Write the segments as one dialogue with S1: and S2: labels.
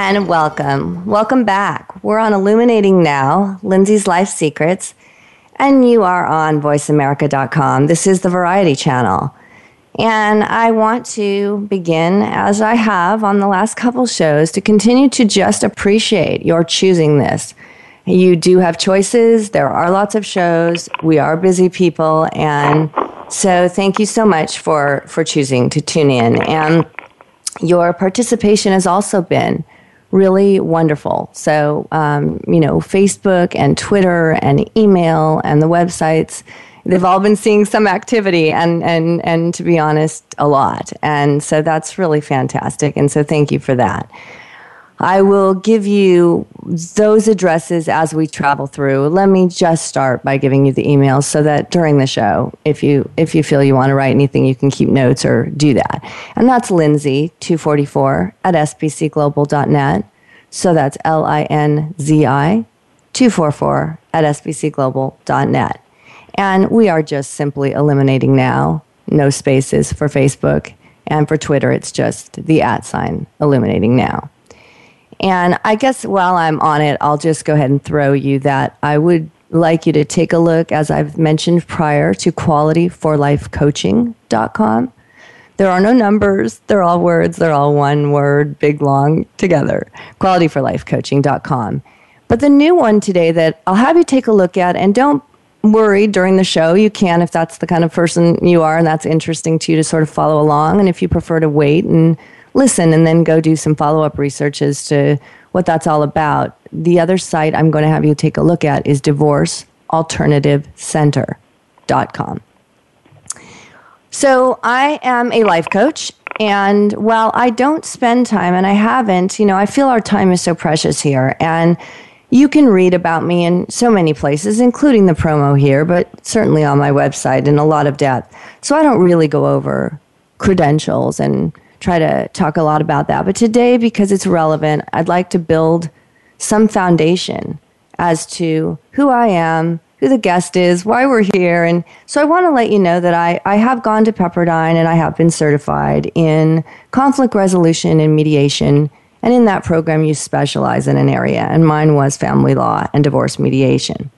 S1: and welcome. Welcome back. We're on Illuminating Now, Lindsay's Life Secrets, and you are on voiceamerica.com. This is the Variety Channel. And I want to begin, as I have on the last couple shows, to continue to just appreciate your choosing this. You do have choices, there are lots of shows, we are busy people, and so thank you so much for, for choosing to tune in. And your participation has also been really wonderful. So, um, you know, Facebook and Twitter and email and the websites, they've all been seeing some activity and, and, and to be honest, a lot. And so that's really fantastic. And so thank you for that. I will give you those addresses as we travel through. Let me just start by giving you the emails so that during the show, if you if you feel you want to write anything, you can keep notes or do that. And that's Linzi244 at sbcglobal.net. So that's L I N Z I 244 at sbcglobal.net. And we are just simply illuminating now, no spaces for Facebook. And for Twitter, it's just the at sign illuminating now. And I guess while I'm on it, I'll just go ahead and throw you that I would like you to take a look, as I've mentioned prior, to qualityforlifecoaching.com. There are no numbers, they're all words, they're all one word, big, long, together. Qualityforlifecoaching.com. But the new one today that I'll have you take a look at, and don't worry during the show, you can if that's the kind of person you are and that's interesting to you to sort of follow along. And if you prefer to wait and listen and then go do some follow up research as to what that's all about. The other site I'm going to have you take a look at is divorcealternativecenter.com. So I am a life coach. And while I don't spend time, and I haven't, you know, I feel our time is so precious here. And you can read about me in so many places, including the promo here, but certainly on my website in a lot of depth. So I don't really go over credentials and try to talk a lot about that. But today, because it's relevant, I'd like to build some foundation as to who I am, who the guest is, why we're here. And so I want to let you know that I, I have gone to Pepperdine and I have been certified in conflict resolution and mediation. And in that program, you specialize in an area, and mine was family law and divorce mediation.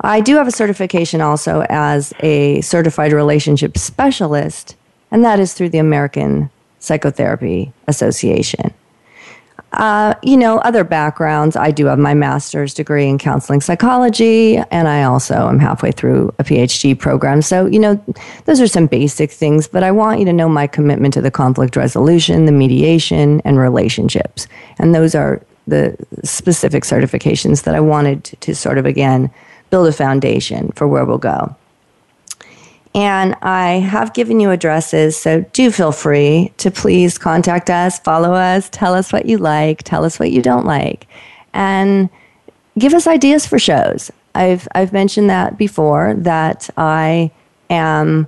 S1: I do have a certification also as a certified relationship specialist, and that is through the American Psychotherapy Association. Uh, you know, other backgrounds. I do have my master's degree in counseling psychology, and I also am halfway through a PhD program. So, you know, those are some basic things, but I want you to know my commitment to the conflict resolution, the mediation, and relationships. And those are the specific certifications that I wanted to, to sort of, again, build a foundation for where we'll go. And I have given you addresses, so do feel free to please contact us, follow us, tell us what you like, tell us what you don't like, and give us ideas for shows. I've, I've mentioned that before that I am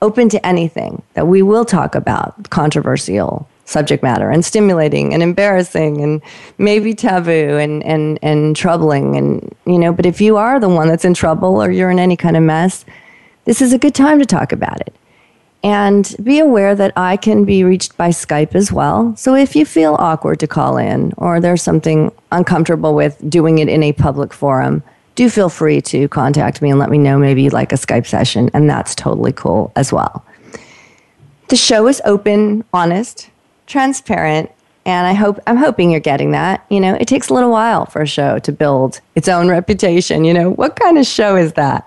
S1: open to anything that we will talk about controversial subject matter and stimulating and embarrassing and maybe taboo and, and, and troubling and you know but if you are the one that's in trouble or you're in any kind of mess this is a good time to talk about it. And be aware that I can be reached by Skype as well. So if you feel awkward to call in or there's something uncomfortable with doing it in a public forum, do feel free to contact me and let me know maybe you'd like a Skype session, and that's totally cool as well. The show is open, honest, transparent, and I hope I'm hoping you're getting that. You know, it takes a little while for a show to build its own reputation. You know, what kind of show is that?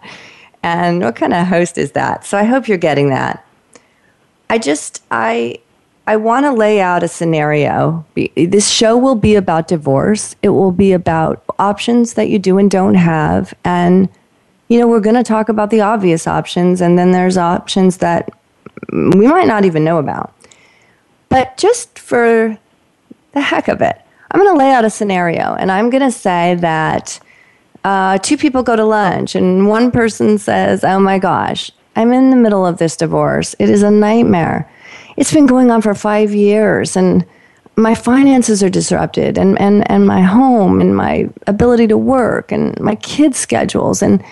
S1: And what kind of host is that? So I hope you're getting that. I just, I, I want to lay out a scenario. This show will be about divorce. It will be about options that you do and don't have. And, you know, we're going to talk about the obvious options. And then there's options that we might not even know about. But just for the heck of it, I'm going to lay out a scenario. And I'm going to say that uh, two people go to lunch, and one person says, Oh my gosh, I'm in the middle of this divorce. It is a nightmare. It's been going on for five years, and my finances are disrupted, and, and, and my home, and my ability to work, and my kids' schedules, and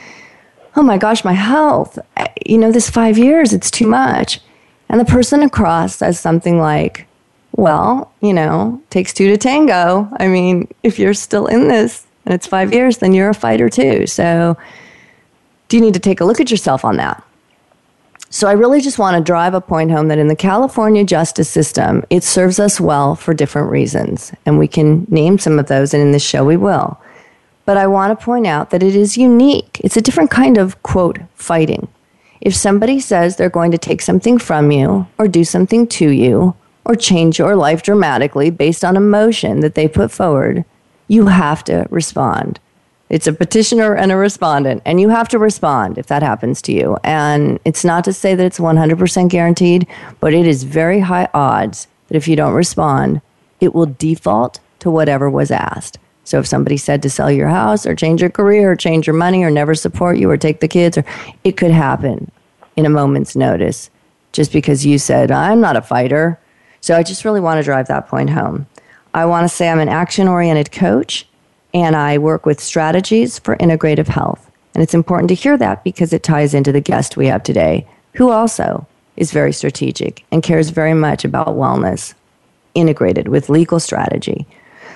S1: oh my gosh, my health. Uh, you know, this five years, it's too much. And the person across says something like, well, you know, takes two to tango. I mean, if you're still in this, and it's five mm-hmm. years, then you're a fighter too. So, do you need to take a look at yourself on that? So, I really just want to drive a point home that in the California justice system, it serves us well for different reasons. And we can name some of those, and in this show, we will. But I want to point out that it is unique. It's a different kind of quote fighting. If somebody says they're going to take something from you or do something to you or change your life dramatically based on emotion that they put forward, you have to respond. It's a petitioner and a respondent, and you have to respond if that happens to you. And it's not to say that it's 100% guaranteed, but it is very high odds that if you don't respond, it will default to whatever was asked. So if somebody said to sell your house or change your career or change your money or never support you or take the kids or it could happen in a moment's notice just because you said I'm not a fighter. So I just really want to drive that point home. I want to say I'm an action oriented coach and I work with strategies for integrative health. And it's important to hear that because it ties into the guest we have today, who also is very strategic and cares very much about wellness integrated with legal strategy.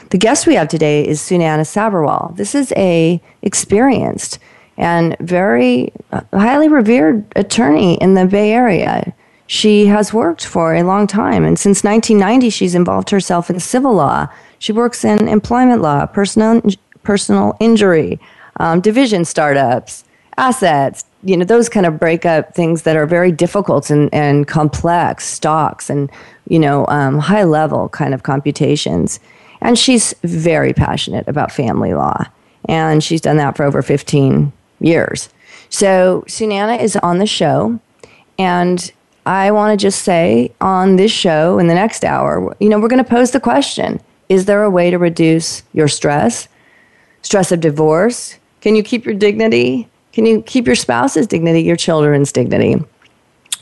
S1: The guest we have today is Sunana Sabarwal. This is a experienced and very uh, highly revered attorney in the Bay Area she has worked for a long time. And since 1990, she's involved herself in civil law. She works in employment law, personal, personal injury, um, division startups, assets, you know, those kind of break up things that are very difficult and, and complex, stocks and, you know, um, high level kind of computations. And she's very passionate about family law. And she's done that for over 15 years. So Sunana is on the show. And I want to just say on this show in the next hour, you know, we're going to pose the question Is there a way to reduce your stress? Stress of divorce? Can you keep your dignity? Can you keep your spouse's dignity, your children's dignity?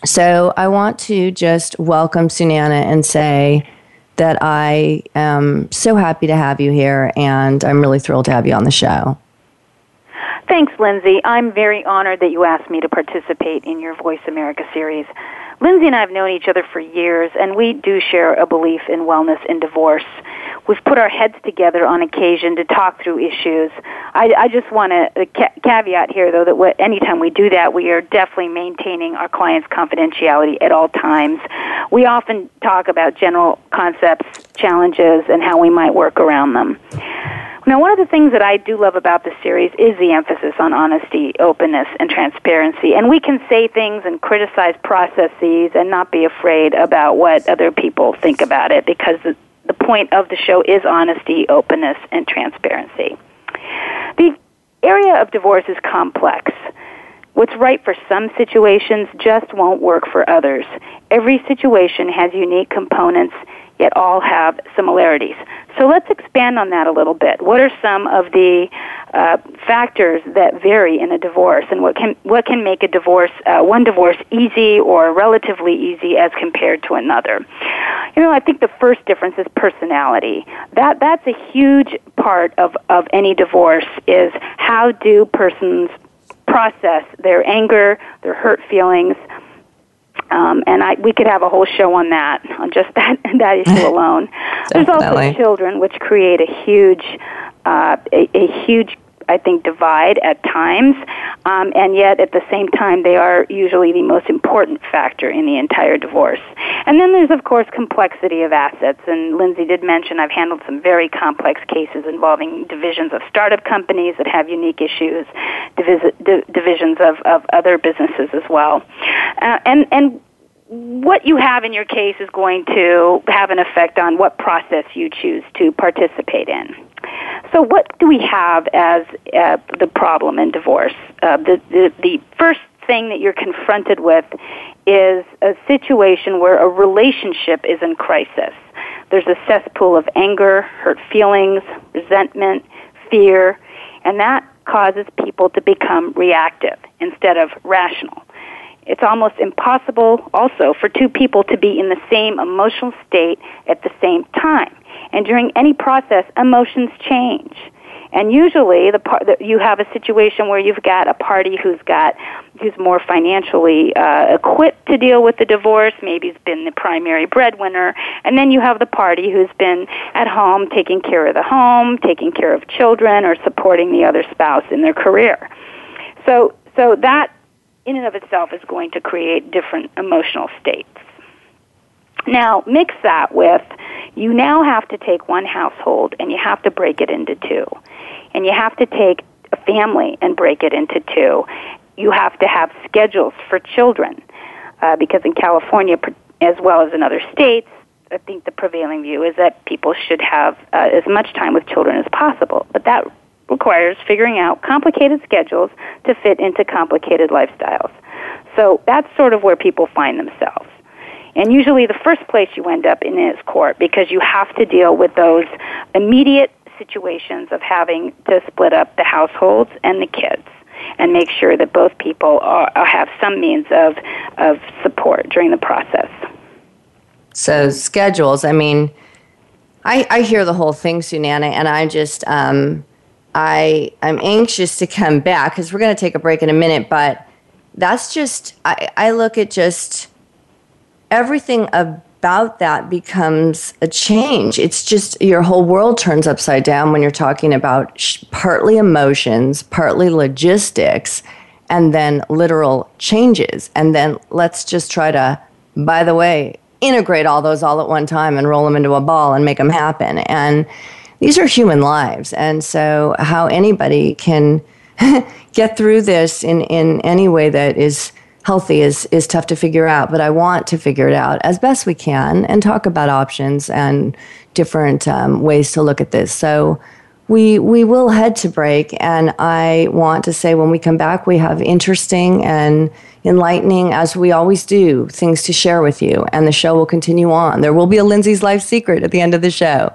S1: So I want to just welcome Sunana and say that I am so happy to have you here and I'm really thrilled to have you on the show.
S2: Thanks, Lindsay. I'm very honored that you asked me to participate in your Voice America series. Lindsay and I have known each other for years, and we do share a belief in wellness in divorce. We've put our heads together on occasion to talk through issues. I, I just want to uh, ca- caveat here, though, that what, anytime we do that, we are definitely maintaining our clients' confidentiality at all times. We often talk about general concepts, challenges, and how we might work around them. Now, one of the things that I do love about this series is the emphasis on honesty, openness, and transparency. And we can say things and criticize processes and not be afraid about what other people think about it because the, the point of the show is honesty, openness, and transparency. The area of divorce is complex. What's right for some situations just won't work for others. Every situation has unique components yet all have similarities. So let's expand on that a little bit. What are some of the uh, factors that vary in a divorce, and what can what can make a divorce uh, one divorce easy or relatively easy as compared to another? You know, I think the first difference is personality. That that's a huge part of of any divorce is how do persons process their anger, their hurt feelings, um, and I, we could have a whole show on that, on just that that issue alone. There's also children, which create a huge, uh, a, a huge I think, divide at times, um, and yet at the same time, they are usually the most important factor in the entire divorce. And then there's, of course, complexity of assets, and Lindsay did mention I've handled some very complex cases involving divisions of startup companies that have unique issues, divis- divisions of, of other businesses as well. Uh, and, and what you have in your case is going to have an effect on what process you choose to participate in. So, what do we have as uh, the problem in divorce? Uh, the, the, the first thing that you're confronted with is a situation where a relationship is in crisis. There's a cesspool of anger, hurt feelings, resentment, fear, and that causes people to become reactive instead of rational. It's almost impossible also for two people to be in the same emotional state at the same time. And during any process, emotions change. And usually, the part that you have a situation where you've got a party who's got who's more financially uh, equipped to deal with the divorce. Maybe he's been the primary breadwinner, and then you have the party who's been at home taking care of the home, taking care of children, or supporting the other spouse in their career. So, so that in and of itself is going to create different emotional states. Now, mix that with you now have to take one household and you have to break it into two. And you have to take a family and break it into two. You have to have schedules for children. Uh, because in California, as well as in other states, I think the prevailing view is that people should have uh, as much time with children as possible. But that requires figuring out complicated schedules to fit into complicated lifestyles. So that's sort of where people find themselves. And usually the first place you end up in is court because you have to deal with those immediate situations of having to split up the households and the kids and make sure that both people are, have some means of, of support during the process.
S1: So, schedules, I mean, I, I hear the whole thing, Sunana, and I just, um, I, I'm anxious to come back because we're going to take a break in a minute, but that's just, I, I look at just, everything about that becomes a change. It's just your whole world turns upside down when you're talking about sh- partly emotions, partly logistics, and then literal changes. And then let's just try to, by the way, integrate all those all at one time and roll them into a ball and make them happen. And these are human lives. And so, how anybody can get through this in, in any way that is healthy is is tough to figure out, but I want to figure it out as best we can and talk about options and different um, ways to look at this. So we we will head to break, and I want to say when we come back, we have interesting and enlightening, as we always do, things to share with you, and the show will continue on. There will be a Lindsay's Life Secret at the end of the show.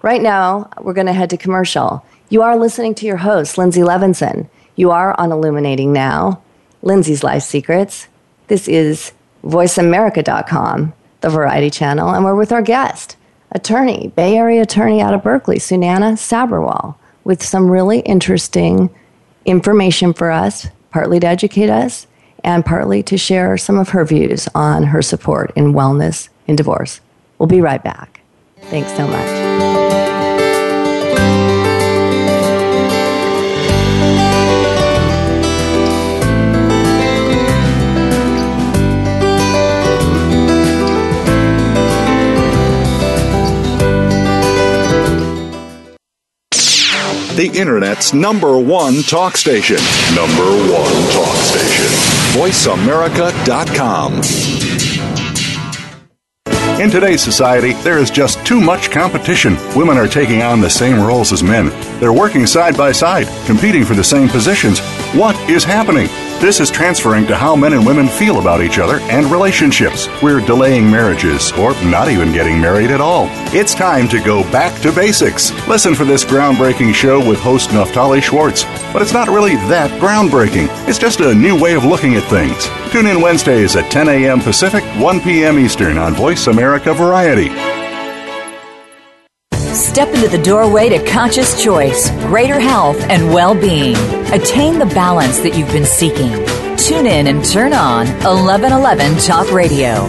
S1: Right now, we're going to head to commercial. You are listening to your host, Lindsay Levinson. You are on Illuminating Now. Lindsay's Life Secrets. This is voiceamerica.com, the variety channel, and we're with our guest, attorney, Bay Area attorney out of Berkeley, Sunana Sabarwal, with some really interesting information for us, partly to educate us and partly to share some of her views on her support in wellness in divorce. We'll be right back. Thanks so much.
S3: the Internet's number one talk station. Number one talk station. VoiceAmerica.com. In today's society, there is just too much competition. Women are taking on the same roles as men. They're working side by side, competing for the same positions. What is happening? This is transferring to how men and women feel about each other and relationships. We're delaying marriages or not even getting married at all. It's time to go back to basics. Listen for this groundbreaking show with host Naftali Schwartz. But it's not really that groundbreaking, it's just a new way of looking at things. Tune in Wednesdays at 10 a.m. Pacific, 1 p.m. Eastern on Voice America Variety.
S4: Step into the doorway to conscious choice, greater health, and well being. Attain the balance that you've been seeking. Tune in and turn on 1111 Talk Radio.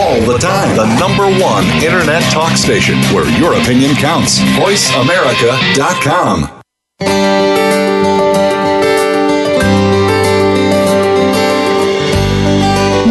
S3: all the time. The number one internet talk station where your opinion counts. VoiceAmerica.com.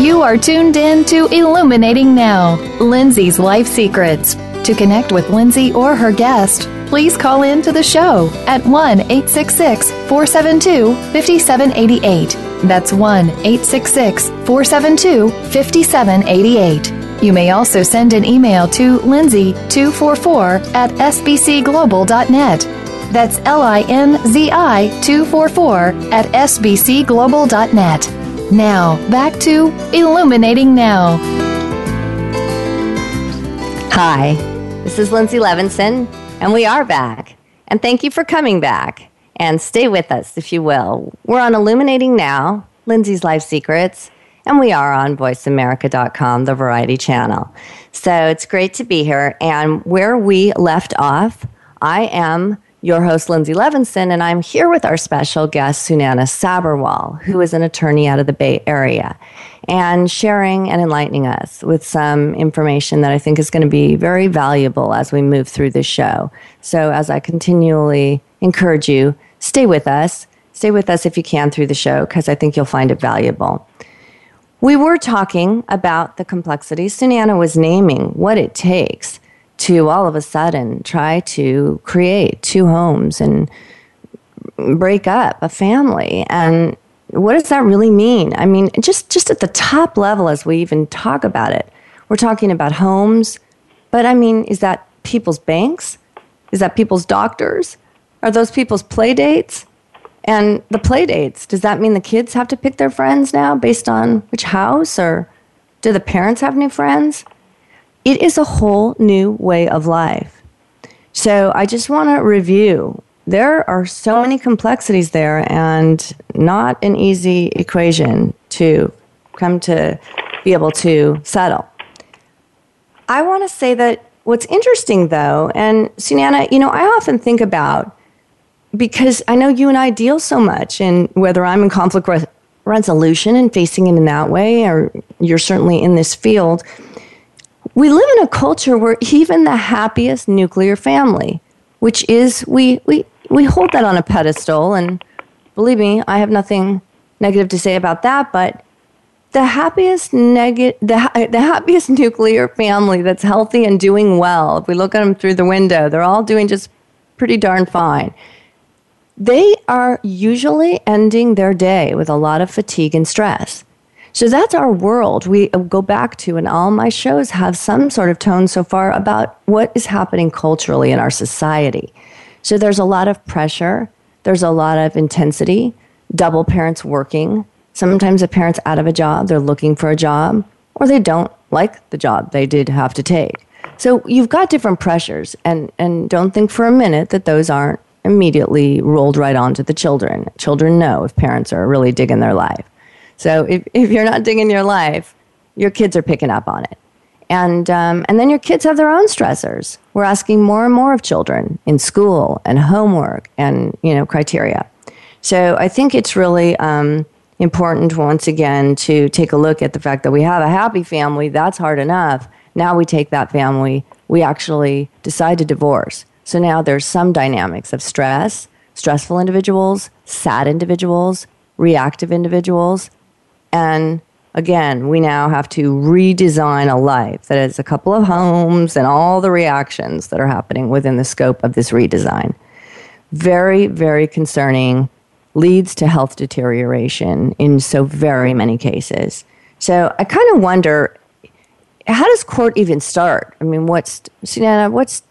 S4: You are tuned in to Illuminating Now, Lindsay's Life Secrets. To connect with Lindsay or her guest, please call in to the show at 1 866 472 5788. That's 1 866 472 5788. You may also send an email to linzi244 at sbcglobal.net. That's L I N Z I 244 at sbcglobal.net. Now, back to Illuminating Now.
S1: Hi, this is Lindsay Levinson, and we are back. And thank you for coming back. And stay with us, if you will. We're on Illuminating Now, Lindsay's Life Secrets, and we are on voiceamerica.com, the variety channel. So it's great to be here. And where we left off, I am your host, Lindsay Levinson, and I'm here with our special guest, Sunana Sabarwal, who is an attorney out of the Bay Area, and sharing and enlightening us with some information that I think is going to be very valuable as we move through this show. So, as I continually encourage you, stay with us. Stay with us if you can through the show, because I think you'll find it valuable. We were talking about the complexity. Sunana was naming what it takes to all of a sudden try to create two homes and break up a family and what does that really mean i mean just just at the top level as we even talk about it we're talking about homes but i mean is that people's banks is that people's doctors are those people's play dates and the play dates does that mean the kids have to pick their friends now based on which house or do the parents have new friends it is a whole new way of life. So I just want to review. There are so many complexities there and not an easy equation to come to be able to settle. I want to say that what's interesting though, and Sunana, you know, I often think about because I know you and I deal so much in whether I'm in conflict resolution and facing it in that way, or you're certainly in this field we live in a culture where even the happiest nuclear family, which is we we we hold that on a pedestal and believe me, I have nothing negative to say about that, but the happiest neg- the, the happiest nuclear family that's healthy and doing well. If we look at them through the window, they're all doing just pretty darn fine. They are usually ending their day with a lot of fatigue and stress. So that's our world. We uh, go back to, and all my shows have some sort of tone so far about what is happening culturally in our society. So there's a lot of pressure, there's a lot of intensity, double parents working. Sometimes a parent's out of a job, they're looking for a job, or they don't like the job they did have to take. So you've got different pressures, and, and don't think for a minute that those aren't immediately rolled right onto the children. Children know if parents are really digging their life. So if, if you're not digging your life, your kids are picking up on it. And, um, and then your kids have their own stressors. We're asking more and more of children in school and homework and, you know, criteria. So I think it's really um, important once again to take a look at the fact that we have a happy family. That's hard enough. Now we take that family, we actually decide to divorce. So now there's some dynamics of stress, stressful individuals, sad individuals, reactive individuals, and again, we now have to redesign a life that is a couple of homes and all the reactions that are happening within the scope of this redesign. Very, very concerning, leads to health deterioration in so very many cases. So I kind of wonder how does court even start? I mean, what's, Sunana, what's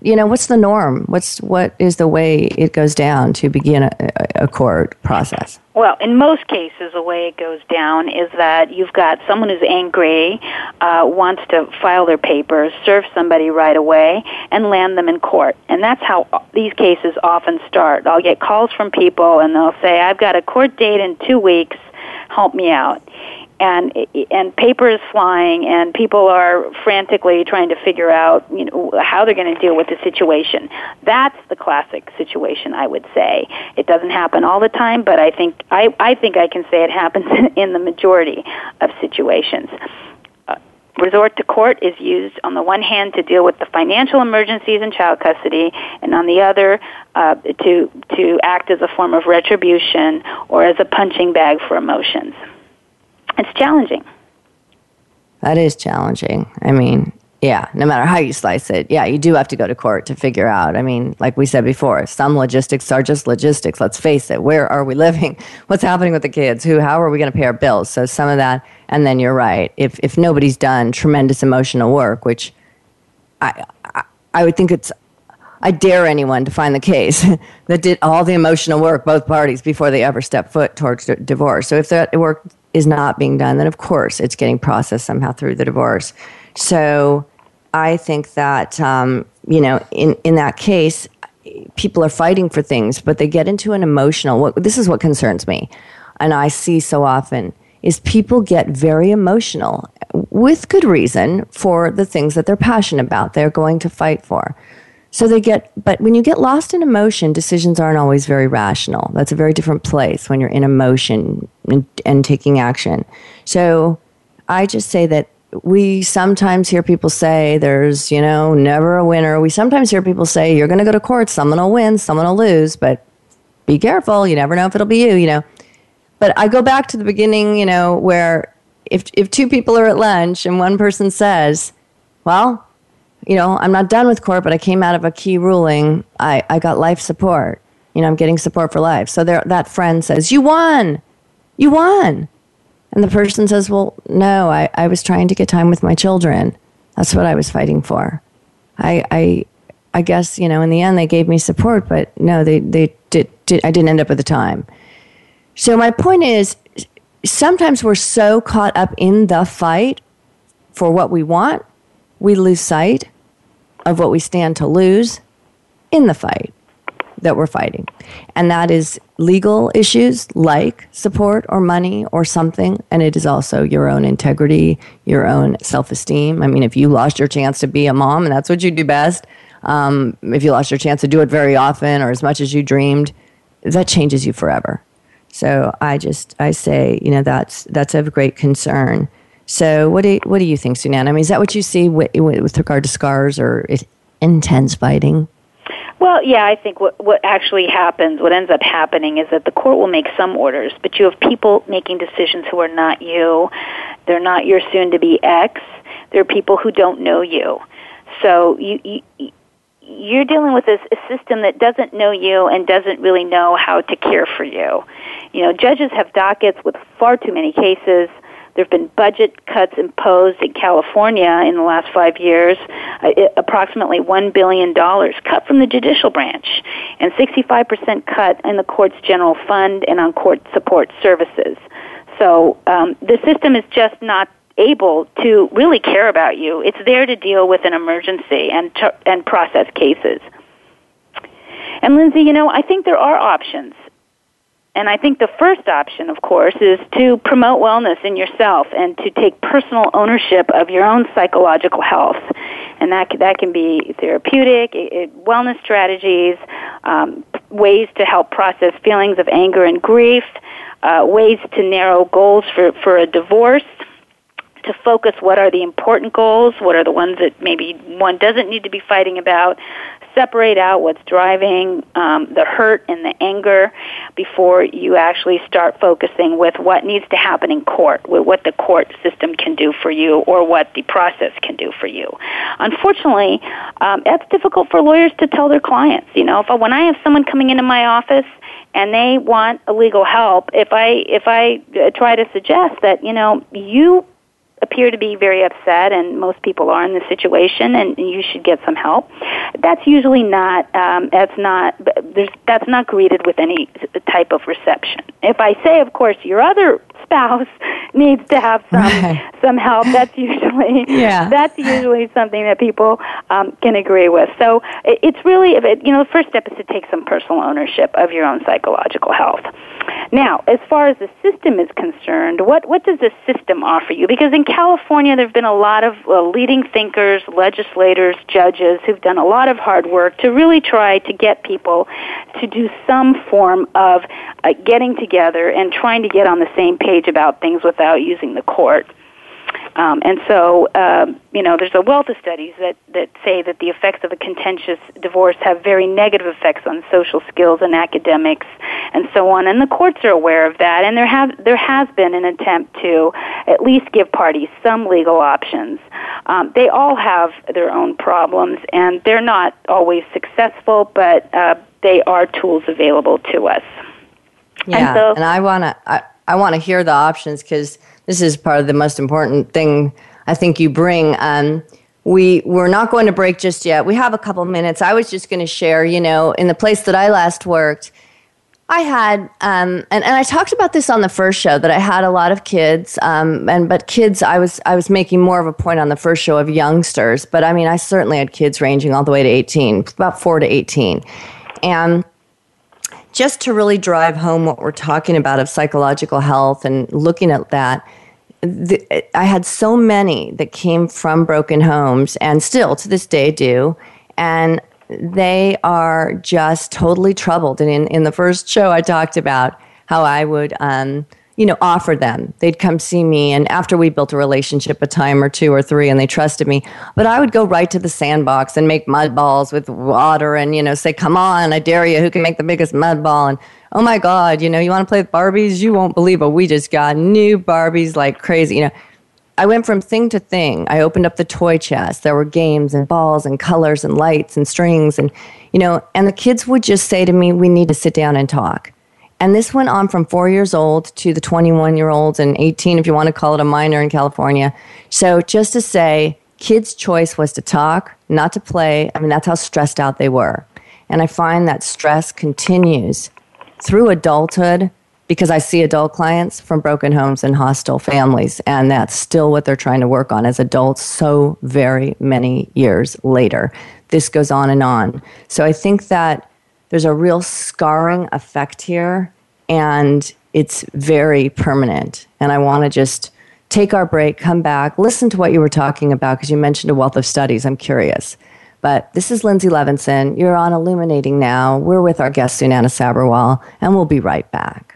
S1: you know what's the norm what's what is the way it goes down to begin a, a, court process
S2: well in most cases the way it goes down is that you've got someone who's angry uh, wants to file their papers serve somebody right away and land them in court and that's how these cases often start i'll get calls from people and they'll say i've got a court date in two weeks help me out and and paper is flying and people are frantically trying to figure out you know how they're going to deal with the situation that's the classic situation i would say it doesn't happen all the time but i think i i think i can say it happens in the majority of situations uh, resort to court is used on the one hand to deal with the financial emergencies in child custody and on the other uh, to to act as a form of retribution or as a punching bag for emotions it's challenging.
S1: That is challenging. I mean, yeah, no matter how you slice it, yeah, you do have to go to court to figure out. I mean, like we said before, some logistics are just logistics. Let's face it. Where are we living? What's happening with the kids? Who? How are we going to pay our bills? So some of that, and then you're right. If if nobody's done tremendous emotional work, which I, I, I would think it's I dare anyone to find the case that did all the emotional work, both parties, before they ever step foot towards d- divorce. So if that work is not being done, then of course it's getting processed somehow through the divorce. So I think that, um, you know, in, in that case, people are fighting for things, but they get into an emotional, what, this is what concerns me. And I see so often is people get very emotional with good reason for the things that they're passionate about, they're going to fight for. So they get, but when you get lost in emotion, decisions aren't always very rational. That's a very different place when you're in emotion and, and taking action. So I just say that we sometimes hear people say there's, you know, never a winner. We sometimes hear people say you're going to go to court, someone will win, someone will lose, but be careful. You never know if it'll be you, you know. But I go back to the beginning, you know, where if, if two people are at lunch and one person says, well, you know, I'm not done with court, but I came out of a key ruling, I, I got life support. You know, I'm getting support for life. So there, that friend says, you won. You won. And the person says, Well, no, I, I was trying to get time with my children. That's what I was fighting for. I, I, I guess, you know, in the end, they gave me support, but no, they, they did, did, I didn't end up with the time. So, my point is sometimes we're so caught up in the fight for what we want, we lose sight of what we stand to lose in the fight that we're fighting. And that is legal issues like support or money or something. And it is also your own integrity, your own self esteem. I mean, if you lost your chance to be a mom and that's what you do best, um, if you lost your chance to do it very often or as much as you dreamed, that changes you forever. So I just I say you know that's that's of great concern. So what do what do you think, Sunan? I mean, is that what you see with, with regard to scars or intense fighting?
S2: Well, yeah, I think what what actually happens, what ends up happening, is that the court will make some orders, but you have people making decisions who are not you. They're not your soon-to-be ex. They're people who don't know you. So you, you you're dealing with a, a system that doesn't know you and doesn't really know how to care for you. You know, judges have dockets with far too many cases there have been budget cuts imposed in California in the last five years, uh, approximately $1 billion cut from the judicial branch, and 65% cut in the court's general fund and on court support services. So um, the system is just not able to really care about you. It's there to deal with an emergency and, and process cases. And Lindsay, you know, I think there are options. And I think the first option, of course, is to promote wellness in yourself and to take personal ownership of your own psychological health. And that, that can be therapeutic, it, it, wellness strategies, um, ways to help process feelings of anger and grief, uh, ways to narrow goals for, for a divorce to focus what are the important goals, what are the ones that maybe one doesn't need to be fighting about, separate out what's driving um, the hurt and the anger before you actually start focusing with what needs to happen in court, with what the court system can do for you or what the process can do for you. Unfortunately, um, that's difficult for lawyers to tell their clients. You know, if I, when I have someone coming into my office and they want legal help, if I if I uh, try to suggest that you know you appear to be very upset, and most people are in this situation, and you should get some help. That's usually not um, that's not that's not greeted with any type of reception. If I say, of course, your other spouse needs to have some right. some help. That's usually yeah. that's usually something that people um, can agree with. So it, it's really you know the first step is to take some personal ownership of your own psychological health. Now, as far as the system is concerned, what what does the system offer you? Because in California, there have been a lot of uh, leading thinkers, legislators, judges who've done a lot of hard work to really try to get people to do some form of uh, getting together and trying to get on the same page about things without using the court. Um, and so, um, you know, there's a wealth of studies that, that say that the effects of a contentious divorce have very negative effects on social skills and academics and so on. And the courts are aware of that. And there, have, there has been an attempt to at least give parties some legal options. Um, they all have their own problems, and they're not always successful, but uh, they are tools available to us.
S1: Yeah, and, so, and I want to. I- I want to hear the options because this is part of the most important thing I think you bring. Um, we we're not going to break just yet. We have a couple minutes. I was just going to share, you know, in the place that I last worked, I had um, and and I talked about this on the first show that I had a lot of kids, um, and but kids, I was I was making more of a point on the first show of youngsters, but I mean, I certainly had kids ranging all the way to eighteen, about four to eighteen, and just to really drive home what we're talking about of psychological health and looking at that, the, I had so many that came from broken homes and still to this day do. And they are just totally troubled. And in, in the first show, I talked about how I would um, you know, offer them. They'd come see me, and after we built a relationship, a time or two or three, and they trusted me. But I would go right to the sandbox and make mud balls with water, and you know, say, "Come on, I dare you! Who can make the biggest mud ball?" And oh my God, you know, you want to play with Barbies? You won't believe it. We just got new Barbies like crazy. You know, I went from thing to thing. I opened up the toy chest. There were games and balls and colors and lights and strings and you know, and the kids would just say to me, "We need to sit down and talk." And this went on from four years old to the 21 year olds and 18, if you want to call it a minor in California. So, just to say, kids' choice was to talk, not to play. I mean, that's how stressed out they were. And I find that stress continues through adulthood because I see adult clients from broken homes and hostile families. And that's still what they're trying to work on as adults, so very many years later. This goes on and on. So, I think that there's a real scarring effect here and it's very permanent. And I want to just take our break, come back, listen to what you were talking about because you mentioned a wealth of studies. I'm curious. But this is Lindsay Levinson. You're on Illuminating Now. We're with our guest, Sunana Sabarwal, and we'll be right back.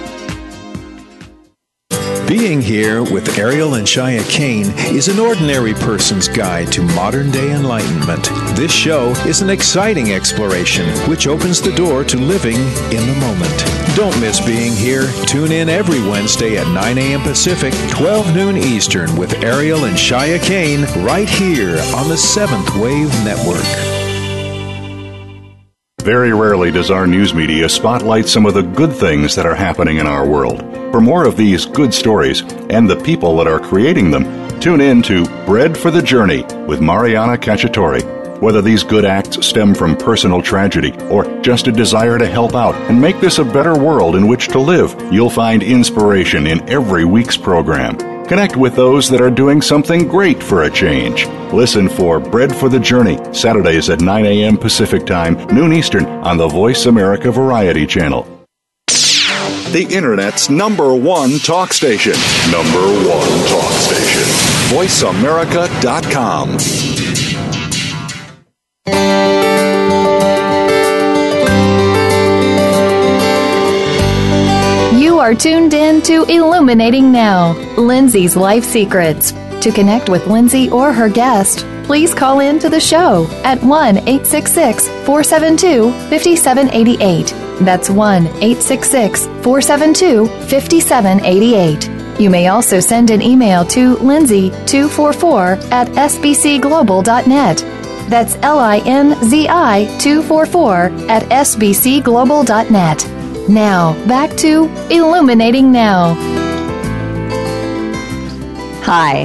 S3: Being Here with Ariel and Shya Kane is an ordinary person's guide to modern day enlightenment. This show is an exciting exploration which opens the door to living in the moment. Don't miss Being Here. Tune in every Wednesday at 9 a.m. Pacific, 12 noon Eastern with Ariel and Shya Kane right here on the Seventh Wave Network. Very rarely does our news media spotlight some of the good things that are happening in our world. For more of these good stories and the people that are creating them, tune in to Bread for the Journey with Mariana Cacciatore. Whether these good acts stem from personal tragedy or just a desire to help out and
S5: make this a better world in which to live, you'll find inspiration in every week's program. Connect with those that are doing something great for a change. Listen for Bread for the Journey, Saturdays at 9 a.m. Pacific Time, noon Eastern, on the Voice America Variety Channel
S6: the Internet's number one talk station. Number one talk station. VoiceAmerica.com.
S7: You are tuned in to Illuminating Now, Lindsay's Life Secrets. To connect with Lindsay or her guest, please call in to the show at 1 866 472 5788. That's 1 866 472 5788. You may also send an email to linzi244 at sbcglobal.net. That's L I N Z I 244 at sbcglobal.net. Now, back to Illuminating Now.
S1: Hi,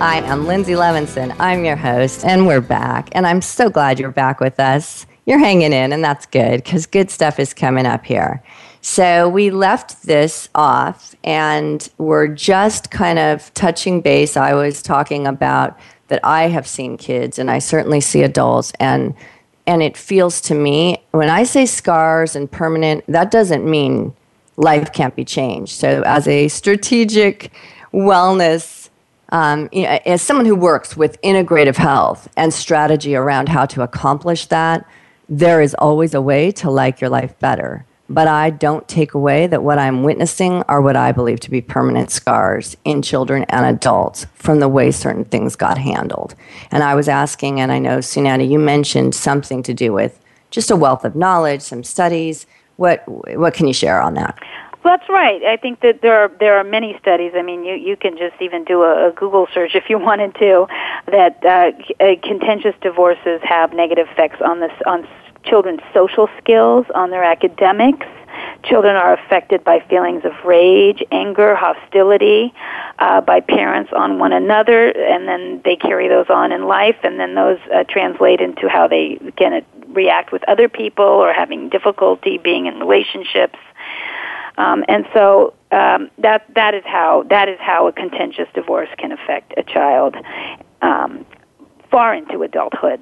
S1: I am Lindsay Levinson. I'm your host, and we're back. And I'm so glad you're back with us you're hanging in, and that's good because good stuff is coming up here. So we left this off and we're just kind of touching base. I was talking about that I have seen kids and I certainly see adults and and it feels to me when I say scars and permanent, that doesn't mean life can't be changed. So as a strategic wellness um, you know, as someone who works with integrative health and strategy around how to accomplish that, there is always a way to like your life better. But I don't take away that what I'm witnessing are what I believe to be permanent scars in children and adults from the way certain things got handled. And I was asking, and I know, Sunanda, you mentioned something to do with just a wealth of knowledge, some studies. What, what can you share on that?
S2: that's right. I think that there are there are many studies. I mean, you you can just even do a, a Google search if you wanted to, that uh, c- uh, contentious divorces have negative effects on this on children's social skills, on their academics. Children are affected by feelings of rage, anger, hostility uh, by parents on one another, and then they carry those on in life, and then those uh, translate into how they can react with other people or having difficulty being in relationships um, and so um, that that is how that is how a contentious divorce can affect a child um, far into adulthood.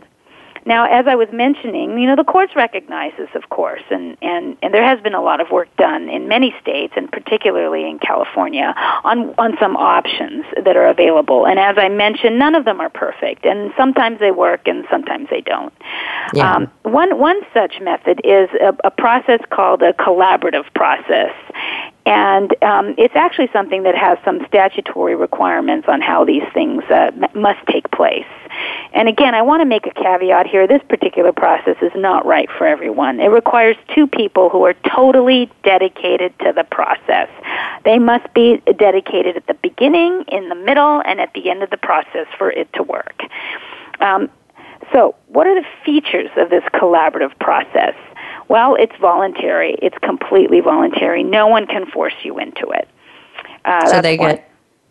S2: Now, as I was mentioning, you know, the courts recognize this, of course, and, and, and there has been a lot of work done in many states, and particularly in California, on, on some options that are available. And as I mentioned, none of them are perfect, and sometimes they work and sometimes they don't. Yeah. Um, one, one such method is a, a process called a collaborative process. And um, it's actually something that has some statutory requirements on how these things uh, must take place. And again, I want to make a caveat here. This particular process is not right for everyone. It requires two people who are totally dedicated to the process. They must be dedicated at the beginning, in the middle, and at the end of the process for it to work. Um, so, what are the features of this collaborative process? Well, it's voluntary. It's completely voluntary. No one can force you into it.
S1: Uh, so they get.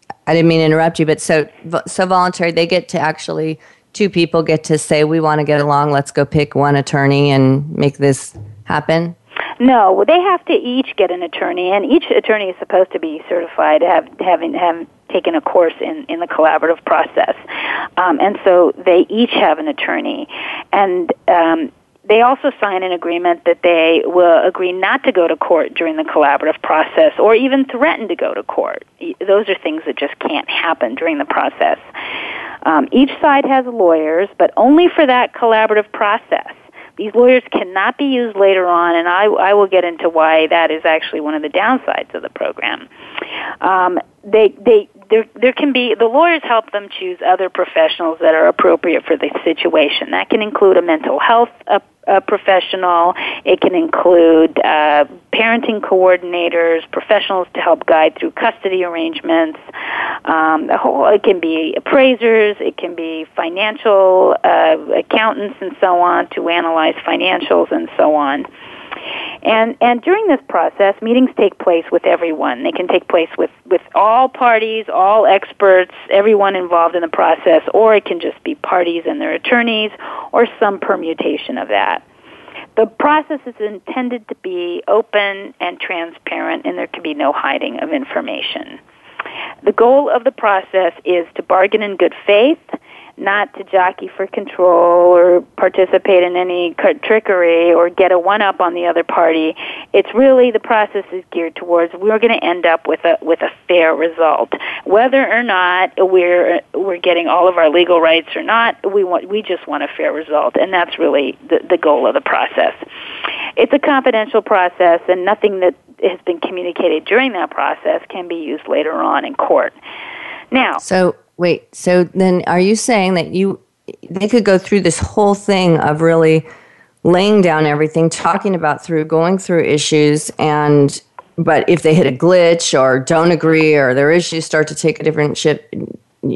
S1: One. I didn't mean to interrupt you, but so so voluntary. They get to actually two people get to say we want to get along. Let's go pick one attorney and make this happen.
S2: No, they have to each get an attorney, and each attorney is supposed to be certified, have having have taken a course in in the collaborative process, um, and so they each have an attorney, and um, they also sign an agreement that they will agree not to go to court during the collaborative process or even threaten to go to court. Those are things that just can't happen during the process. Um, each side has lawyers, but only for that collaborative process. These lawyers cannot be used later on, and I, I will get into why that is actually one of the downsides of the program. Um, they, they, there there can be the lawyers help them choose other professionals that are appropriate for the situation. That can include a mental health a, uh, a professional. It can include uh, parenting coordinators, professionals to help guide through custody arrangements. Um, the whole it can be appraisers. It can be financial uh, accountants and so on to analyze financials and so on. And and during this process, meetings take place with everyone. They can take place with with all parties, all experts, everyone involved in the process, or it can just be parties and their attorneys, or some permutation of that. The process is intended to be open and transparent, and there can be no hiding of information. The goal of the process is to bargain in good faith, not to jockey for control or participate in any trickery or get a one up on the other party. It's really the process is geared towards we're going to end up with a with a fair result, whether or not we're we're getting all of our legal rights or not. We want we just want a fair result, and that's really the, the goal of the process. It's a confidential process, and nothing that has been communicated during that process can be used later on in court. Now,
S1: so Wait, so then are you saying that you they could go through this whole thing of really laying down everything, talking about through, going through issues and but if they hit a glitch or don't agree or their issues start to take a different ship?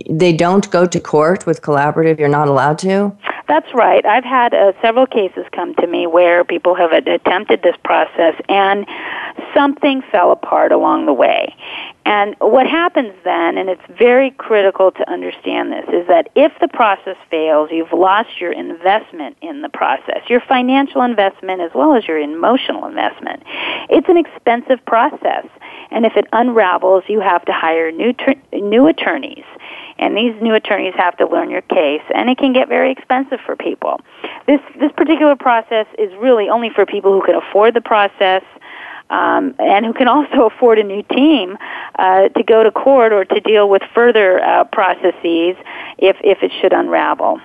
S1: they don't go to court with collaborative. You're not allowed to.
S2: That's right. I've had uh, several cases come to me where people have attempted this process and something fell apart along the way. And what happens then, and it's very critical to understand this, is that if the process fails, you've lost your investment in the process, your financial investment as well as your emotional investment. It's an expensive process. And if it unravels, you have to hire new ter- new attorneys. And these new attorneys have to learn your case, and it can get very expensive for people. This this particular process is really only for people who can afford the process um, and who can also afford a new team uh, to go to court or to deal with further uh, processes if if it should unravel.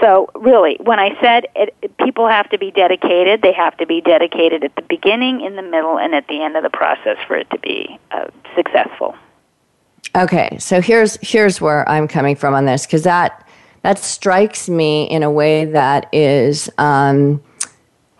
S2: So really, when I said it, people have to be dedicated, they have to be dedicated at the beginning, in the middle, and at the end of the process for it to be uh, successful.
S1: Okay, so here's here's where I'm coming from on this because that that strikes me in a way that is. Um,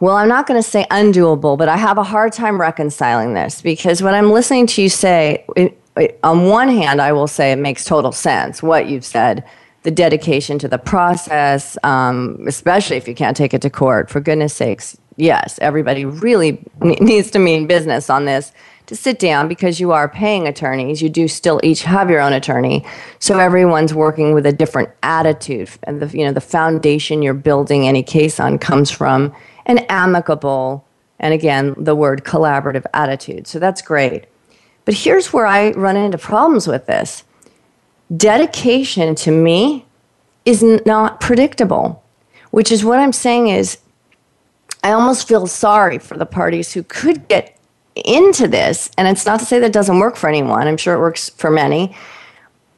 S1: well, I'm not going to say undoable, but I have a hard time reconciling this because when I'm listening to you say, it, it, on one hand, I will say it makes total sense what you've said the dedication to the process, um, especially if you can't take it to court. For goodness sakes, yes, everybody really needs to mean business on this to sit down because you are paying attorneys. You do still each have your own attorney, so everyone's working with a different attitude, and the you know the foundation you're building any case on comes from an amicable and again the word collaborative attitude. So that's great. But here's where I run into problems with this dedication to me is not predictable, which is what I'm saying is I almost feel sorry for the parties who could get into this. And it's not to say that doesn't work for anyone, I'm sure it works for many.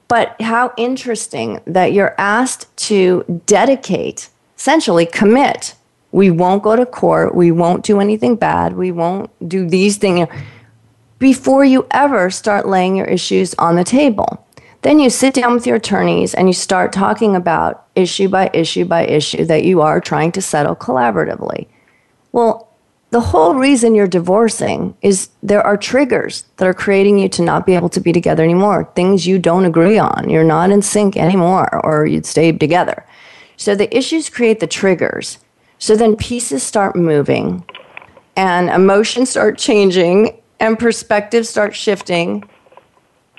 S1: But how interesting that you're asked to dedicate, essentially commit. We won't go to court. We won't do anything bad. We won't do these things before you ever start laying your issues on the table. Then you sit down with your attorneys and you start talking about issue by issue by issue that you are trying to settle collaboratively. Well, the whole reason you're divorcing is there are triggers that are creating you to not be able to be together anymore, things you don't agree on. You're not in sync anymore, or you'd stay together. So the issues create the triggers. So then pieces start moving, and emotions start changing, and perspectives start shifting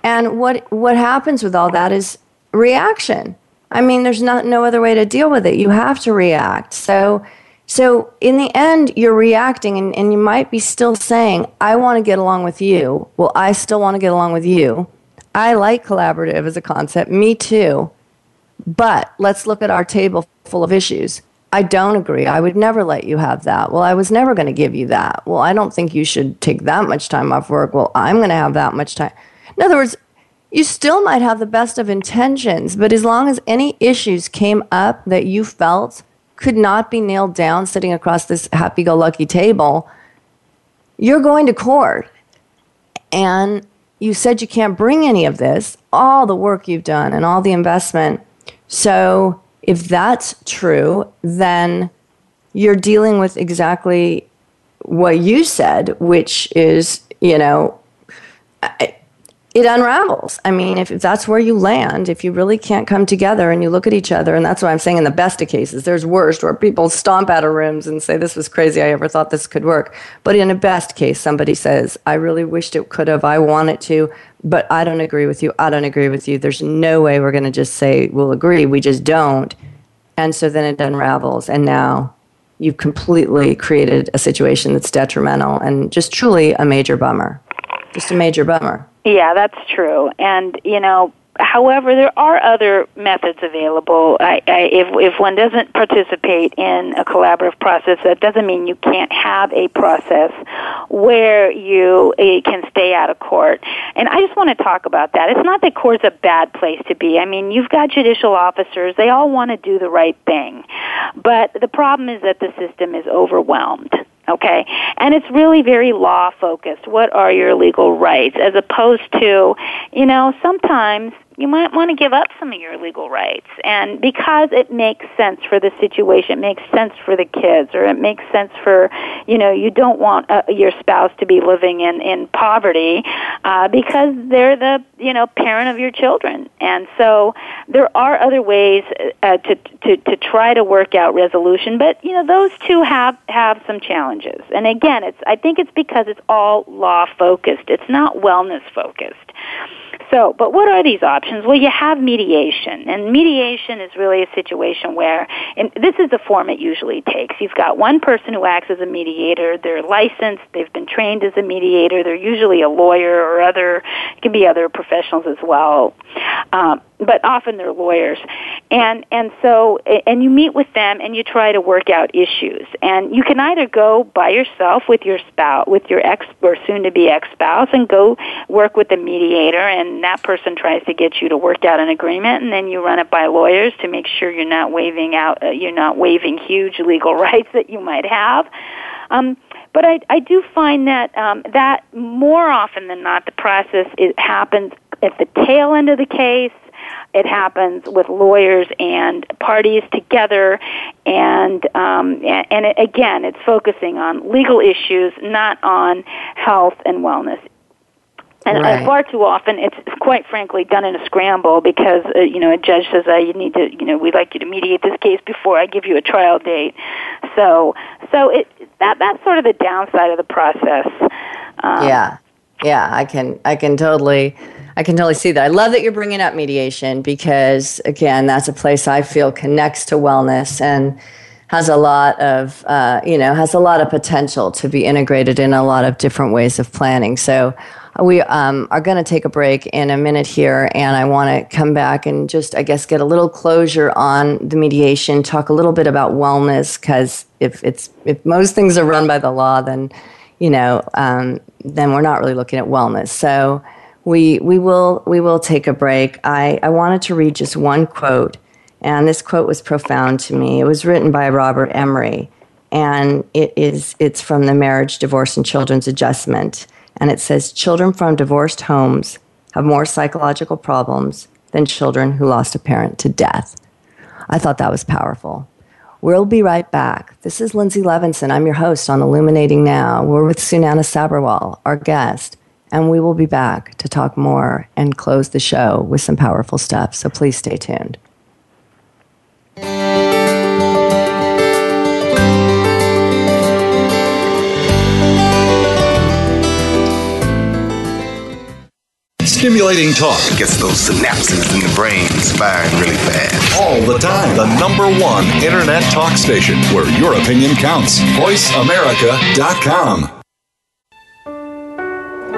S1: and what what happens with all that is reaction. I mean, there's not no other way to deal with it. You have to react. So so in the end, you're reacting and, and you might be still saying, I want to get along with you. Well, I still want to get along with you. I like collaborative as a concept. Me too. But let's look at our table full of issues. I don't agree. I would never let you have that. Well, I was never going to give you that. Well, I don't think you should take that much time off work. Well, I'm going to have that much time. In other words, you still might have the best of intentions, but as long as any issues came up that you felt could not be nailed down sitting across this happy go lucky table, you're going to court. And you said you can't bring any of this, all the work you've done and all the investment. So if that's true, then you're dealing with exactly what you said, which is, you know, I, it unravels. I mean, if that's where you land, if you really can't come together and you look at each other, and that's why I'm saying in the best of cases, there's worst where people stomp out of rooms and say, This was crazy. I ever thought this could work. But in a best case, somebody says, I really wished it could have. I want it to, but I don't agree with you. I don't agree with you. There's no way we're going to just say we'll agree. We just don't. And so then it unravels. And now you've completely created a situation that's detrimental and just truly a major bummer just a major bummer.
S2: Yeah, that's true. And, you know, however, there are other methods available. I, I, if, if one doesn't participate in a collaborative process, that doesn't mean you can't have a process where you can stay out of court. And I just want to talk about that. It's not that court's a bad place to be. I mean, you've got judicial officers. They all want to do the right thing. But the problem is that the system is overwhelmed. Okay. And it's really very law focused. What are your legal rights? As opposed to, you know, sometimes you might want to give up some of your legal rights and because it makes sense for the situation it makes sense for the kids or it makes sense for you know you don't want uh, your spouse to be living in in poverty uh, because they're the you know parent of your children and so there are other ways uh, to to to try to work out resolution but you know those two have have some challenges and again it's i think it's because it's all law focused it's not wellness focused so, but what are these options? Well, you have mediation, and mediation is really a situation where, and this is the form it usually takes. You've got one person who acts as a mediator. They're licensed. They've been trained as a mediator. They're usually a lawyer or other. It can be other professionals as well. Um, but often they're lawyers and and so and you meet with them and you try to work out issues and you can either go by yourself with your spouse with your ex or soon to be ex spouse and go work with the mediator and that person tries to get you to work out an agreement and then you run it by lawyers to make sure you're not waiving out uh, you're not waiving huge legal rights that you might have um, but I, I do find that um, that more often than not, the process it happens at the tail end of the case it happens with lawyers and parties together, and um, and it, again, it's focusing on legal issues, not on health and wellness and uh, right. far too often, it's quite frankly done in a scramble because uh, you know a judge says, "I oh, uh, you need to, you know, we'd like you to mediate this case before I give you a trial date." So, so it that that's sort of the downside of the process.
S1: Um, yeah, yeah, I can I can totally I can totally see that. I love that you're bringing up mediation because, again, that's a place I feel connects to wellness and has a lot of, uh, you know, has a lot of potential to be integrated in a lot of different ways of planning. So we um, are going to take a break in a minute here, and I want to come back and just, I guess, get a little closure on the mediation, talk a little bit about wellness because if it's if most things are run by the law, then you know, um, then we're not really looking at wellness. So we we will we will take a break. I, I wanted to read just one quote, and this quote was profound to me. It was written by Robert Emery, and it is it's from the Marriage, Divorce, and Children's Adjustment, and it says children from divorced homes have more psychological problems than children who lost a parent to death. I thought that was powerful. We'll be right back. This is Lindsay Levinson. I'm your host on Illuminating Now. We're with Sunana Sabarwal, our guest and we will be back to talk more and close the show with some powerful stuff. So please stay tuned.
S8: Stimulating talk gets those synapses in the brain firing really fast. All the time. The number one internet talk station where your opinion counts. VoiceAmerica.com.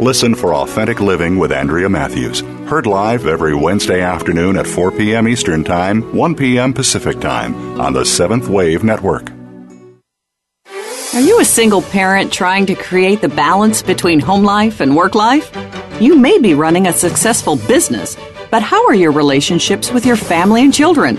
S8: Listen for Authentic Living with Andrea Matthews. Heard live every Wednesday afternoon at 4 p.m. Eastern Time, 1 p.m. Pacific Time on the Seventh Wave Network.
S9: Are you a single parent trying to create the balance between home life and work life? You may be running a successful business, but how are your relationships with your family and children?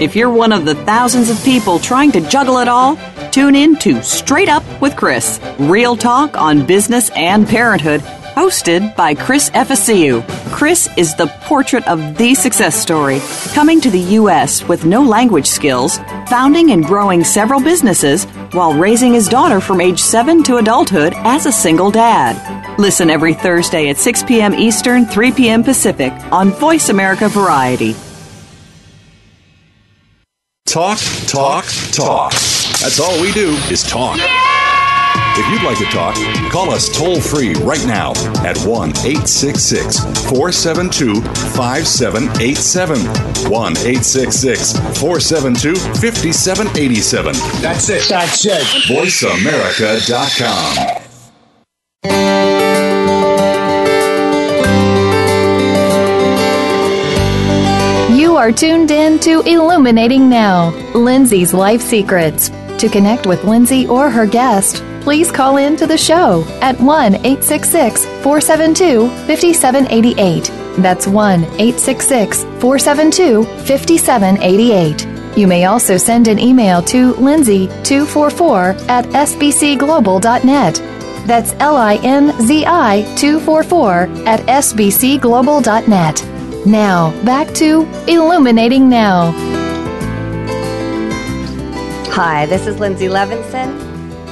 S9: If you're one of the thousands of people trying to juggle it all, tune in to Straight Up with Chris, real talk on business and parenthood Hosted by Chris FSU. Chris is the portrait of the success story, coming to the U.S. with no language skills, founding and growing several businesses while raising his daughter from age 7 to adulthood as a single dad. Listen every Thursday at 6 p.m. Eastern, 3 p.m. Pacific on Voice America Variety.
S8: Talk, talk, talk. That's all we do is talk. Yeah! If you'd like to talk, call us toll free right now at 1 866 472 5787. 1 866 472 5787. That's it. That's it. VoiceAmerica.com.
S7: You are tuned in to Illuminating Now, Lindsay's Life Secrets. To connect with Lindsay or her guest, please call in to the show at 1 866 472 5788. That's 1 866 472 5788. You may also send an email to linzi244 at sbcglobal.net. That's L I N Z I 244 at sbcglobal.net. Now, back to Illuminating Now.
S1: Hi, this is Lindsay Levinson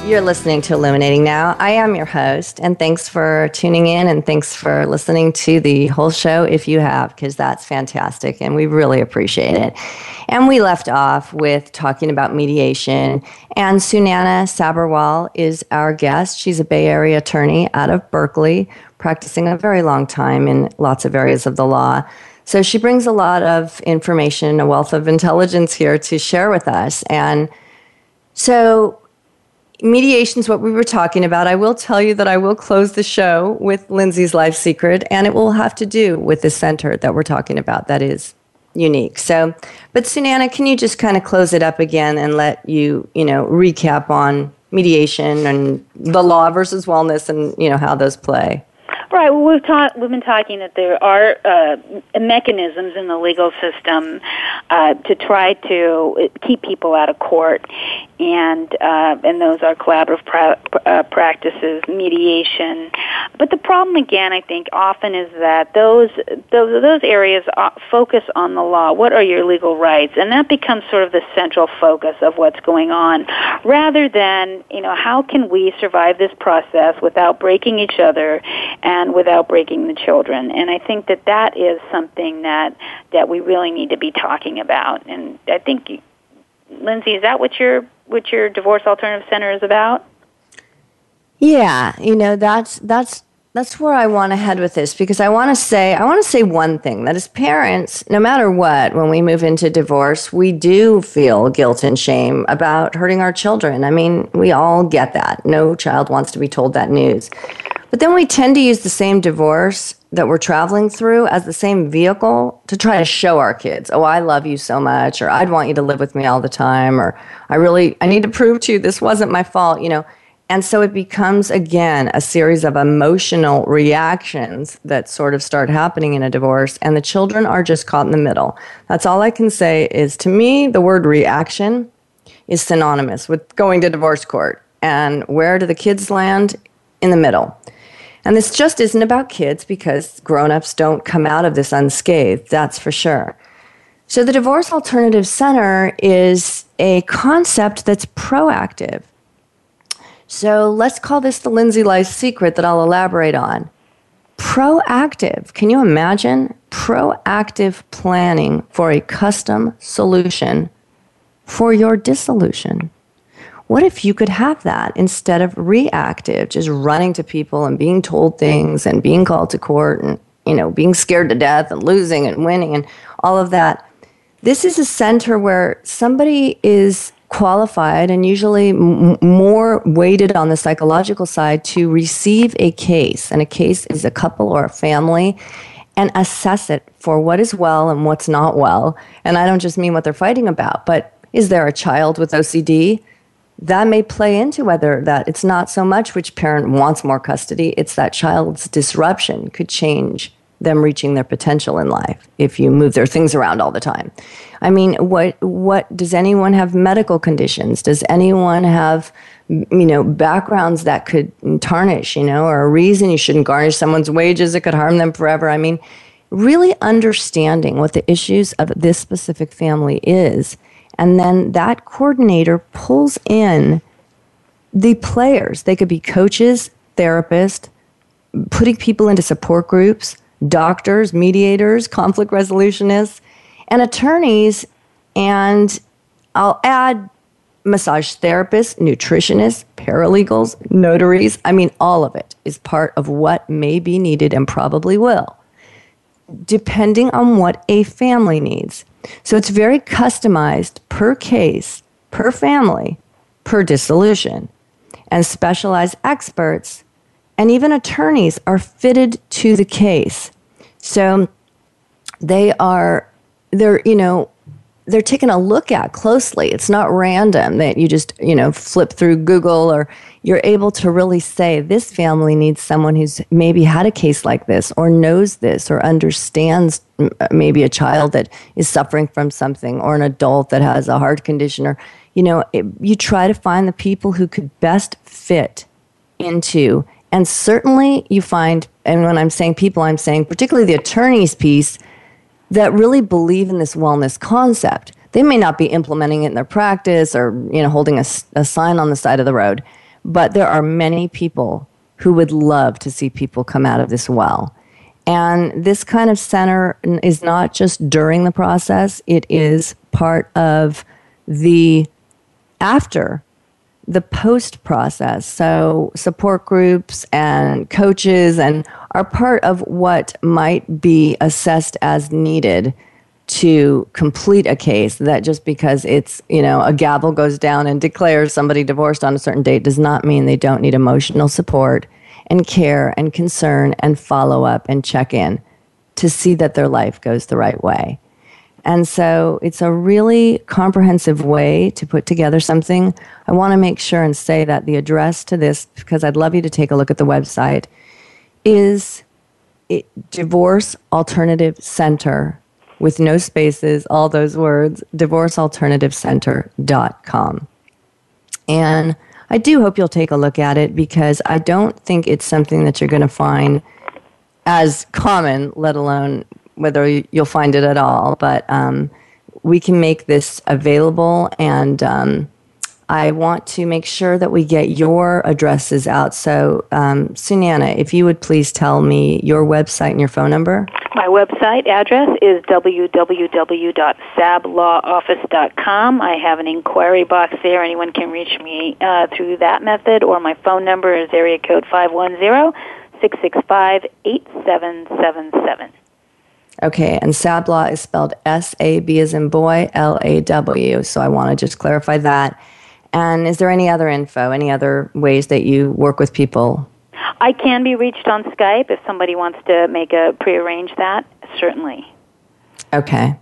S1: you're listening to Illuminating Now. I am your host, and thanks for tuning in and thanks for listening to the whole show if you have, because that's fantastic and we really appreciate it. And we left off with talking about mediation, and Sunana Sabarwal is our guest. She's a Bay Area attorney out of Berkeley, practicing a very long time in lots of areas of the law. So she brings a lot of information, a wealth of intelligence here to share with us. And so mediation is what we were talking about. I will tell you that I will close the show with Lindsay's life secret, and it will have to do with the center that we're talking about that is unique. So, but Sunana, can you just kind of close it up again and let you, you know, recap on mediation and the law versus wellness and, you know, how those play?
S2: Right. Well, we've taught, we've been talking that there are uh, mechanisms in the legal system uh, to try to uh, keep people out of court, and uh, and those are collaborative pra- uh, practices, mediation. But the problem, again, I think often is that those those those areas uh, focus on the law. What are your legal rights? And that becomes sort of the central focus of what's going on, rather than you know how can we survive this process without breaking each other and without breaking the children. And I think that that is something that that we really need to be talking about. And I think. Lindsay, is that what you're what your divorce alternative center is about?
S1: Yeah, you know that's that's that's where I want to head with this because I want to say I want to say one thing that as parents, no matter what, when we move into divorce, we do feel guilt and shame about hurting our children. I mean, we all get that. No child wants to be told that news. But then we tend to use the same divorce that we're traveling through as the same vehicle to try to show our kids, oh, I love you so much, or I'd want you to live with me all the time, or I really, I need to prove to you this wasn't my fault, you know. And so it becomes, again, a series of emotional reactions that sort of start happening in a divorce. And the children are just caught in the middle. That's all I can say is to me, the word reaction is synonymous with going to divorce court. And where do the kids land? In the middle. And this just isn't about kids because grown-ups don't come out of this unscathed, that's for sure. So the Divorce Alternative Center is a concept that's proactive. So let's call this the Lindsay Life secret that I'll elaborate on. Proactive. Can you imagine? Proactive planning for a custom solution for your dissolution. What if you could have that instead of reactive, just running to people and being told things and being called to court and, you know, being scared to death and losing and winning and all of that? This is a center where somebody is qualified and usually m- more weighted on the psychological side to receive a case. And a case is a couple or a family and assess it for what is well and what's not well. And I don't just mean what they're fighting about, but is there a child with OCD? that may play into whether that it's not so much which parent wants more custody, it's that child's disruption could change them reaching their potential in life if you move their things around all the time. I mean, what what does anyone have medical conditions? Does anyone have you know backgrounds that could tarnish, you know, or a reason you shouldn't garnish someone's wages, it could harm them forever. I mean, really understanding what the issues of this specific family is and then that coordinator pulls in the players. They could be coaches, therapists, putting people into support groups, doctors, mediators, conflict resolutionists, and attorneys. And I'll add massage therapists, nutritionists, paralegals, notaries. I mean, all of it is part of what may be needed and probably will, depending on what a family needs. So it's very customized per case, per family, per dissolution. And specialized experts and even attorneys are fitted to the case. So they are, they're, you know, they're taken a look at closely. It's not random that you just, you know, flip through Google or you're able to really say, this family needs someone who's maybe had a case like this, or knows this, or understands uh, maybe a child that is suffering from something, or an adult that has a heart condition, or, you know, it, you try to find the people who could best fit into. And certainly you find, and when I'm saying people, I'm saying particularly the attorney's piece that really believe in this wellness concept. They may not be implementing it in their practice or you know holding a, a sign on the side of the road, but there are many people who would love to see people come out of this well. And this kind of center is not just during the process, it is part of the after the post process. So, support groups and coaches and are part of what might be assessed as needed to complete a case that just because it's you know a gavel goes down and declares somebody divorced on a certain date does not mean they don't need emotional support and care and concern and follow up and check in to see that their life goes the right way and so it's a really comprehensive way to put together something i want to make sure and say that the address to this because i'd love you to take a look at the website is divorce alternative center with no spaces, all those words, divorcealternativecenter.com. And I do hope you'll take a look at it because I don't think it's something that you're going to find as common, let alone whether you'll find it at all. But um, we can make this available and um, I want to make sure that we get your addresses out. So, um, Sunyana, if you would please tell me your website and your phone number.
S2: My website address is www.sablawoffice.com. I have an inquiry box there. Anyone can reach me uh, through that method, or my phone number is area code 510 665 8777.
S1: Okay, and Sablaw is spelled S A B as in boy, L A W. So I want to just clarify that. And is there any other info, any other ways that you work with people?
S2: I can be reached on Skype if somebody wants to make a prearrange that, certainly.
S1: Okay.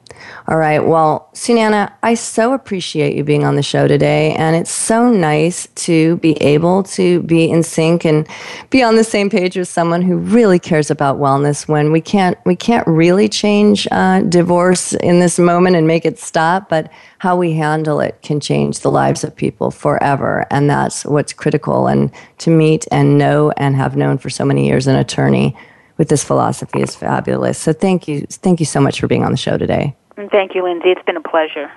S1: All right. Well, Sunana, I so appreciate you being on the show today. And it's so nice to be able to be in sync and be on the same page with someone who really cares about wellness when we can't, we can't really change uh, divorce in this moment and make it stop. But how we handle it can change the lives of people forever. And that's what's critical. And to meet and know and have known for so many years an attorney with this philosophy is fabulous. So thank you, thank you so much for being on the show today.
S2: Thank you, Lindsay. It's been a pleasure.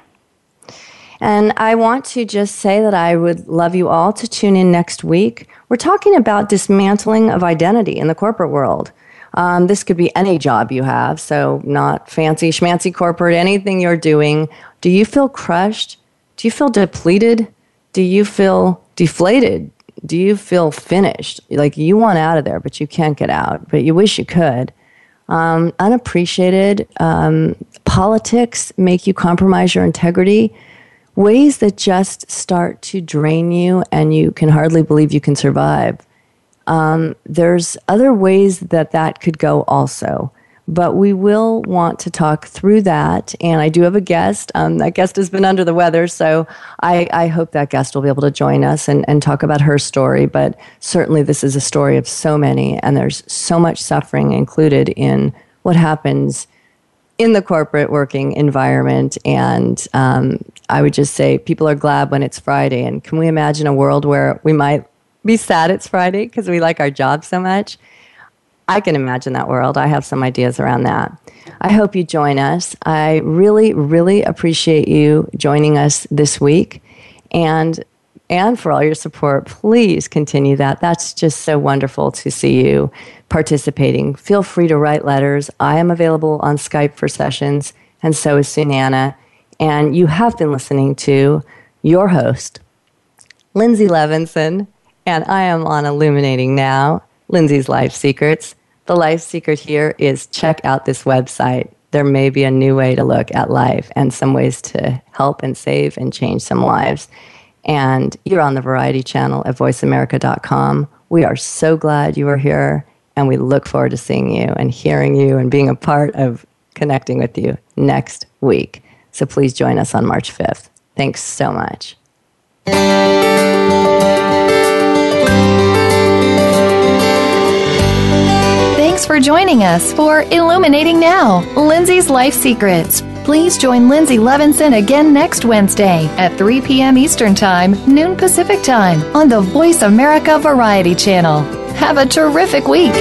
S1: And I want to just say that I would love you all to tune in next week. We're talking about dismantling of identity in the corporate world. Um, this could be any job you have, so not fancy, schmancy corporate, anything you're doing. Do you feel crushed? Do you feel depleted? Do you feel deflated? Do you feel finished? Like you want out of there, but you can't get out, but you wish you could um, unappreciated. Um, politics make you compromise your integrity. Ways that just start to drain you, and you can hardly believe you can survive. Um, there's other ways that that could go also but we will want to talk through that. And I do have a guest. Um, that guest has been under the weather, so I, I hope that guest will be able to join us and, and talk about her story. But certainly, this is a story of so many, and there's so much suffering included in what happens in the corporate working environment. And um, I would just say people are glad when it's Friday. And can we imagine a world where we might be sad it's Friday because we like our job so much? I can imagine that world. I have some ideas around that. I hope you join us. I really, really appreciate you joining us this week and and for all your support. Please continue that. That's just so wonderful to see you participating. Feel free to write letters. I am available on Skype for sessions, and so is Sunana. And you have been listening to your host, Lindsay Levinson, and I am on Illuminating Now Lindsay's Life Secrets. The life secret here is check out this website. There may be a new way to look at life and some ways to help and save and change some lives. And you're on the variety channel at voiceamerica.com. We are so glad you are here and we look forward to seeing you and hearing you and being a part of connecting with you next week. So please join us on March 5th. Thanks so much.
S10: Thanks for joining us for Illuminating Now Lindsay's Life Secrets. Please join Lindsay Levinson again next Wednesday at 3 p.m. Eastern Time, noon Pacific Time on the Voice America Variety Channel. Have a terrific week.